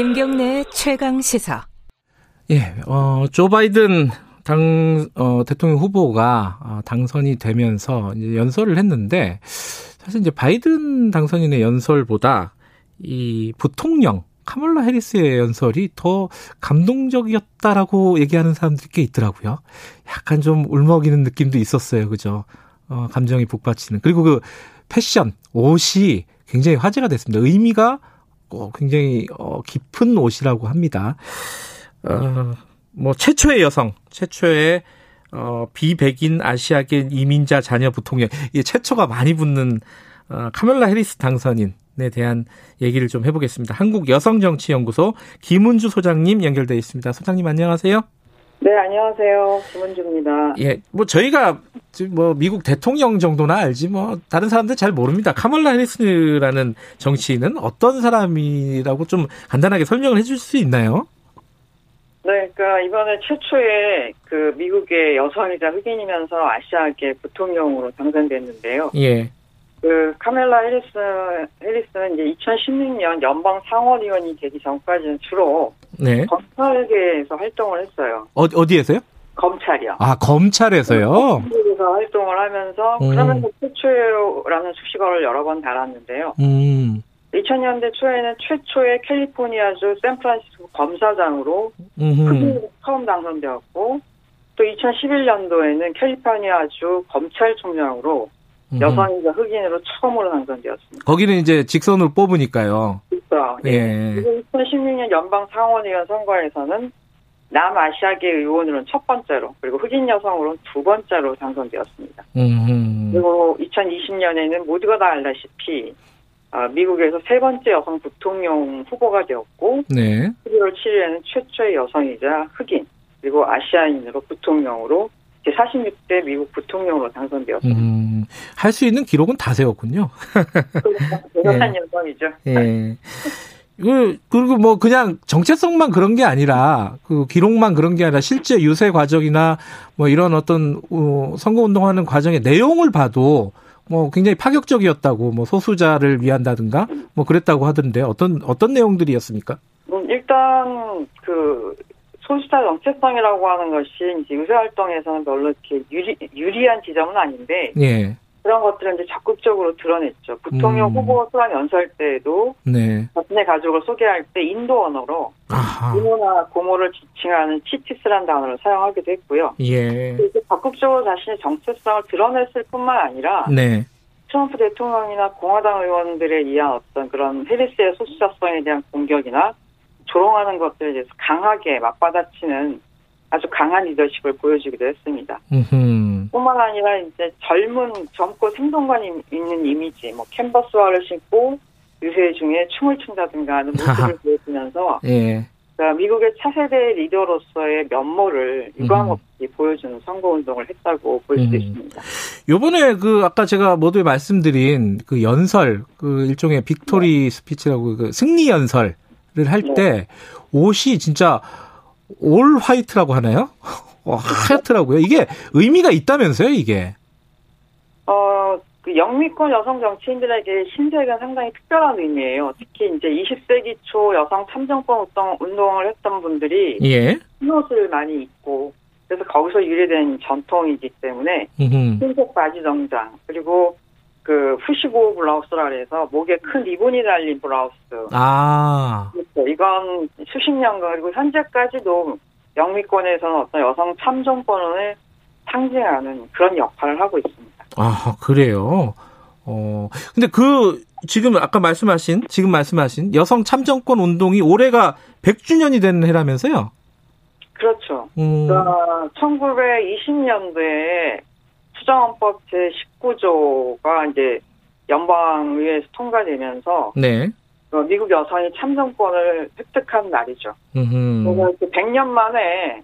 김경래 최강 시사. 예, 어, 조 바이든 당, 어, 대통령 후보가 어, 당선이 되면서 이제 연설을 했는데 사실 이제 바이든 당선인의 연설보다 이 부통령 카멀라 해리스의 연설이 더 감동적이었다라고 얘기하는 사람들이 꽤 있더라고요. 약간 좀 울먹이는 느낌도 있었어요. 그죠? 어, 감정이 북받치는. 그리고 그 패션, 옷이 굉장히 화제가 됐습니다. 의미가 어, 굉장히 어, 깊은 옷이라고 합니다. 어, 뭐 최초의 여성, 최초의 어, 비백인 아시아계 이민자 자녀 부통령, 이 최초가 많이 붙는 어, 카멜라 해리스 당선인 에 대한 얘기를 좀 해보겠습니다. 한국 여성정치연구소 김은주 소장님 연결돼 있습니다. 소장님 안녕하세요. 네, 안녕하세요. 김은주입니다. 예, 뭐 저희가 뭐 미국 대통령 정도나 알지 뭐 다른 사람들 잘 모릅니다. 카멀라 해리스라는 정치인은 어떤 사람이라고 좀 간단하게 설명을 해줄 수 있나요? 네, 그러니까 이번에 최초의 그 미국의 여성이자 흑인이면서 아시아계 부통령으로 당선됐는데요. 예. 그 카멜라 해리스 해리스는 이제 2016년 연방 상원의원이 되기 전까지는 주로 네. 검찰계에서 활동을 했어요. 어, 어디에서요? 검찰이요. 아, 검찰에서요? 검찰에서 활동을 하면서 음. 그러면서 최초라는 수식어를 여러 번 달았는데요. 음. 2000년대 초에는 최초의 캘리포니아주 샌프란시스코 검사장으로 음. 처음 당선되었고 또 2011년도에는 캘리포니아주 검찰총장으로 여성이자 흑인으로 처음으로 당선되었습니다. 거기는 이제 직선으로 뽑으니까요. 그렇죠. 예. 그리고 2016년 연방 상원의원 선거에서는 남아시아계 의원으로는 첫 번째로 그리고 흑인 여성으로는 두 번째로 당선되었습니다. 음. 그리고 2020년에는 모두가 다 알다시피 아, 미국에서 세 번째 여성 부통령 후보가 되었고 네. 11월 7일에는 최초의 여성이자 흑인 그리고 아시아인으로 부통령으로 제46대 미국 부통령으로 당선되었습니다. 음. 할수 있는 기록은 다 세웠군요. 대단한 여성이죠. 예. 그, 그리고 뭐 그냥 정체성만 그런 게 아니라 그 기록만 그런 게 아니라 실제 유세 과정이나 뭐 이런 어떤 어, 선거 운동하는 과정의 내용을 봐도 뭐 굉장히 파격적이었다고 뭐 소수자를 위한다든가 뭐 그랬다고 하던데 어떤 어떤 내용들이었습니까? 음, 일단 그 소수자 정체성이라고 하는 것이 이제 유세 활동에서는 별로 이렇게 유리, 유리한 지점은 아닌데 예. 그런 것들은 이제 적극적으로 드러냈죠. 부통령 음. 후보 수락 연설 때에도 네. 자신의 가족을 소개할 때 인도 언어로 아하. 이모나 고모를 지칭하는 치티스란 단어를 사용하기도 했고요. 예. 이렇게 적극적으로 자신의 정체성을 드러냈을 뿐만 아니라 네. 트럼프 대통령이나 공화당 의원들에 의한 어떤 그런 해리스의 소수자성에 대한 공격이나 조롱하는 것들에 대해서 강하게 맞받아치는 아주 강한 리더십을 보여주기도 했습니다. 음. 뿐만 아니라 이제 젊은 젊고 생동감 있는 이미지, 뭐 캔버스화를 신고 유세 중에 춤을 춘다든가 하는 모습을 보여주면서 예. 그러니까 미국의 차세대 리더로서의 면모를 유감없이 보여주는 선거운동을 했다고 볼수 음. 있습니다. 요번에 그 아까 제가 모두에 말씀드린 그 연설 그 일종의 victory speech라고 그 승리 연설을 할때 옷이 진짜 all white라고 하나요? 어, 하얗더라고요. 이게 의미가 있다면서요, 이게. 어, 그 영미권 여성 정치인들에게 흰색은 상당히 특별한 의미예요. 특히 이제 20세기 초 여성 참정권 운동, 운동을 했던 분들이 예. 흰옷을 많이 입고 그래서 거기서 유래된 전통이기 때문에. 흰색 바지 정장 그리고 그 푸시보 블라우스라 그래서 목에 큰 리본이 달린 블라우스 아. 그렇죠. 이건 수십 년간 그리고 현재까지도 영미권에서는 어떤 여성 참정권을 상징하는 그런 역할을 하고 있습니다. 아, 그래요. 어. 근데 그 지금 아까 말씀하신 지금 말씀하신 여성 참정권 운동이 올해가 100주년이 된 해라면서요? 그렇죠. 음. 그러니까 1920년도에 수정헌법 제19조가 이제 연방의회에서 통과되면서 네. 어, 미국 여성이 참정권을 획득한 날이죠. 음. 그래서 이렇게 100년 만에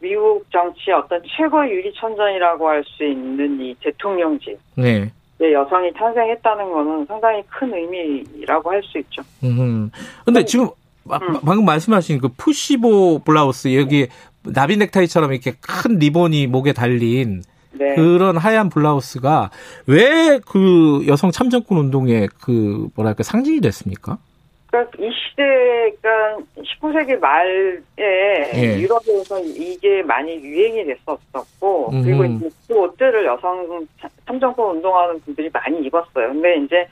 미국 정치의 어떤 최고의 유리천전이라고 할 수 있는 이 대통령직 네. 에 여성이 탄생했다는 거는 상당히 큰 의미라고 할 수 있죠. 음. 근데 지금 마- 음. 방금 말씀하신 그 푸시보 블라우스 여기 나비 넥타이처럼 이렇게 큰 리본이 목에 달린 네. 그런 하얀 블라우스가 왜 그 여성 참정권 운동의 그 뭐랄까 상징이 됐습니까? 그러니까 이 시대가 19세기 말에 예. 유럽에서 이게 많이 유행이 됐었었고 그리고 음흠. 이제 그 옷들을 여성 참정권 운동하는 분들이 많이 입었어요. 근데 이제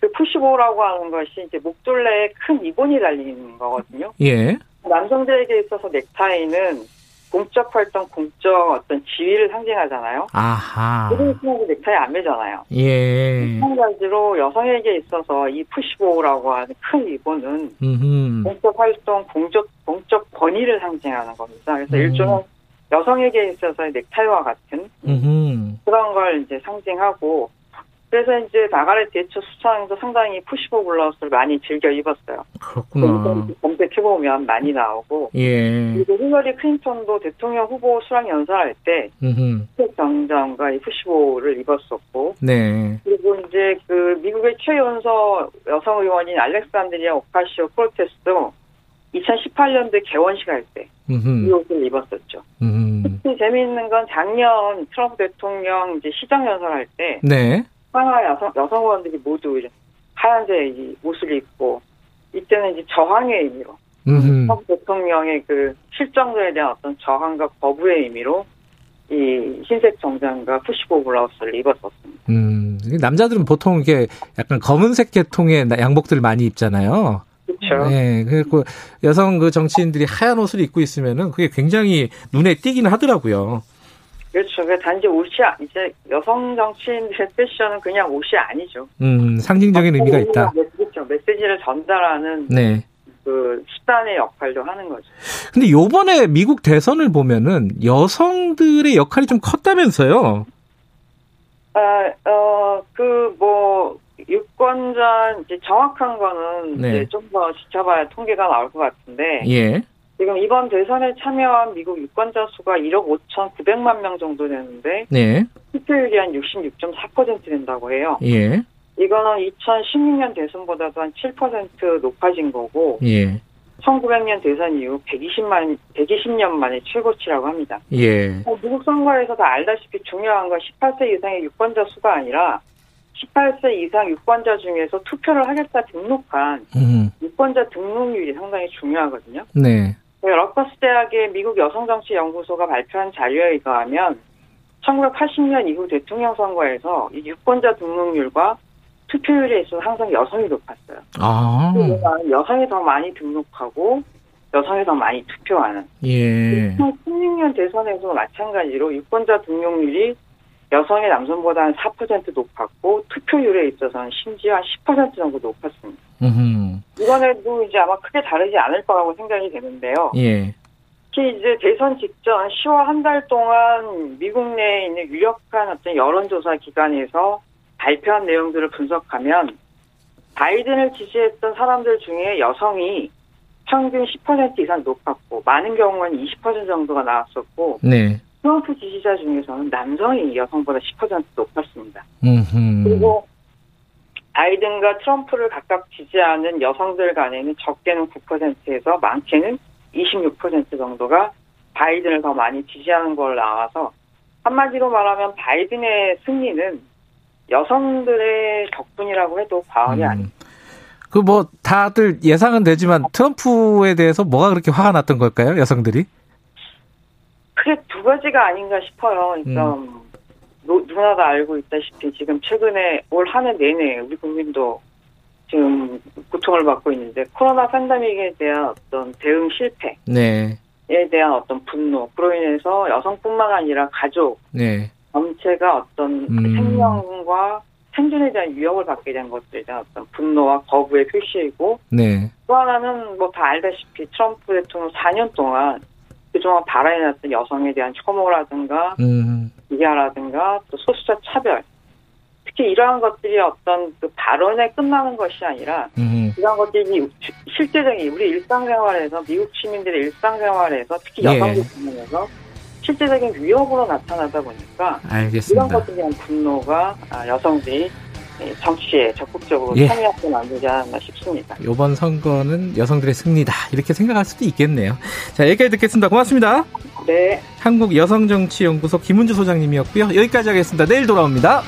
그 푸시보라고 하는 것이 이제 목둘레에 큰 리본이 달리는 거거든요. 예. 남성들에게 있어서 넥타이는 공적 활동, 공적 어떤 지위를 상징하잖아요. 아하. 친구들 넥타이 안 매잖아요. 예. 마찬가지로 여성에게 있어서 이 푸시보라고 하는 큰 리본은 음. 공적 활동, 공적, 공적 권위를 상징하는 겁니다. 그래서 음. 일종의 여성에게 있어서의 넥타이와 같은 음. 그런 걸 이제 상징하고 그래서 이제 마가렛 대처 수상에서 상당히 pussy bow 블라우스를 많이 즐겨 입었어요. 그렇구나. 검색해보면 많이 나오고 예. 그리고 힐러리 클린턴도 대통령 후보 수락 연설할 때 음. 정장과 이 pussy bow를 입었었고 네. 그리고 이제 그 미국의 최연소 여성 의원인 알렉산드리아 오카시오 코르테스도 2018년도에 개원식 할 때이 음. 옷을 입었었죠. 음. 특히 재미있는 건 작년 트럼프 대통령 이제 시정 연설할 때 네. 하나 여성 여성 의원들이 모두 이제 하얀색 이 옷을 입고 이때는 이제 저항의 의미로 음. 트럼프 대통령의 그 실정들에 대한 어떤 저항과 거부의 의미로 이 흰색 정장과 푸시보 블라우스를 입었었습니다. 음. 남자들은 보통 이게 약간 검은색 계통의 나- 양복들을 많이 입잖아요. 그렇죠. 네. 그리고 여성 그 정치인들이 하얀 옷을 입고 있으면은 그게 굉장히 눈에 띄기는 하더라고요. 그렇죠. 그 단지 옷이 아- 이제 여성 정치인들의 패션은 그냥 옷이 아니죠. 음, 상징적인 의미가 있다. 그렇죠. 메시지를 전달하는 네. 그 수단의 역할도 하는 거죠. 근데 요번에 미국 대선을 보면은 여성들의 역할이 좀 컸다면서요. 아, 어, 그, 뭐, 유권자, 이제 정확한 거는 네. 이제 좀 더 지켜봐야 통계가 나올 것 같은데, 예. 지금 이번 대선에 참여한 미국 유권자 수가 1억 5,900만 명 정도 되는데, 네. 투표율이 한 66.4% 된다고 해요. 예. 이거는 2016년 대선보다도 한 7% 높아진 거고, 예. 1900년 대선 이후 120만, 120년 만에 최고치라고 합니다. 예. 어, 미국 선거에서 다 알다시피 중요한 건 18세 이상의 유권자 수가 아니라 18세 이상 유권자 중에서 투표를 하겠다 등록한 음. 유권자 등록률이 상당히 중요하거든요. 네. 러커스 대학의 미국 여성정치연구소가 발표한 자료에 의거하면 1980년 이후 대통령 선거에서 이 유권자 등록률과 투표율에 있어서 항상 여성이 높았어요. 아. 그러니까 여성이 더 많이 등록하고 여성이 더 많이 투표하는 예. 2016년 대선에서도 마찬가지로 유권자 등록률이 여성의 남성보다 한 4% 높았고 투표율에 있어서는 심지어 한 10% 정도 높았습니다. 음. 이번에도 이제 아마 크게 다르지 않을 거라고 생각이 되는데요. 예. 특히 이제 대선 직전 10월 한 달 동안 미국 내에 있는 유력한 어떤 여론조사 기관에서 발표한 내용들을 분석하면 바이든을 지지했던 사람들 중에 여성이 평균 10% 이상 높았고 많은 경우는 20% 정도가 나왔었고 네. 트럼프 지지자 중에서는 남성이 여성보다 10% 높았습니다. 음. 그리고 바이든과 트럼프를 각각 지지하는 여성들 간에는 적게는 9%에서 많게는 26% 정도가 바이든을 더 많이 지지하는 걸 나와서 한마디로 말하면 바이든의 승리는 여성들의 덕분이라고 해도 과언이 아닙니다. 그 뭐 다들 예상은 되지만 트럼프에 대해서 뭐가 그렇게 화가 났던 걸까요? 여성들이? 크게 두 가지가 아닌가 싶어요. 그러니까 노- 누구나 다 알고 있다시피 지금 최근에 올 한 해 내내 우리 국민도 지금 고통을 받고 있는데 코로나 팬데믹에 대한 어떤 대응 실패에 네. 대한 어떤 분노 그로 인해서 여성뿐만 아니라 가족 네. 전체가 어떤 그 음. 생명과 생존에 대한 위협을 받게 된 것들에 대한 어떤 분노와 거부의 표시이고 네. 또 하나는 뭐 다 알다시피 트럼프 대통령 4년 동안 그동안 발언해놨던 여성에 대한 혐오라든가 음. 비하라든가 또 소수자 차별 특히 이러한 것들이 어떤 그 발언에 끝나는 것이 아니라 음. 이런 것들이 실제적인 우리 일상생활에서 미국 시민들의 일상생활에서 특히 예. 여성들 부분에서 실제적인 위협으로 나타나다 보니까 이런 알겠습니다. 것들에 대한 분노가 아, 여성들이 정치에 적극적으로 예. 참여하지 않는지 않나 싶습니다. 이번 선거는 여성들의 승리다. 이렇게 생각할 수도 있겠네요. 자, 여기까지 듣겠습니다. 고맙습니다. 네. 한국여성정치연구소 김은주 소장님이었고요. 여기까지 하겠습니다. 내일 돌아옵니다.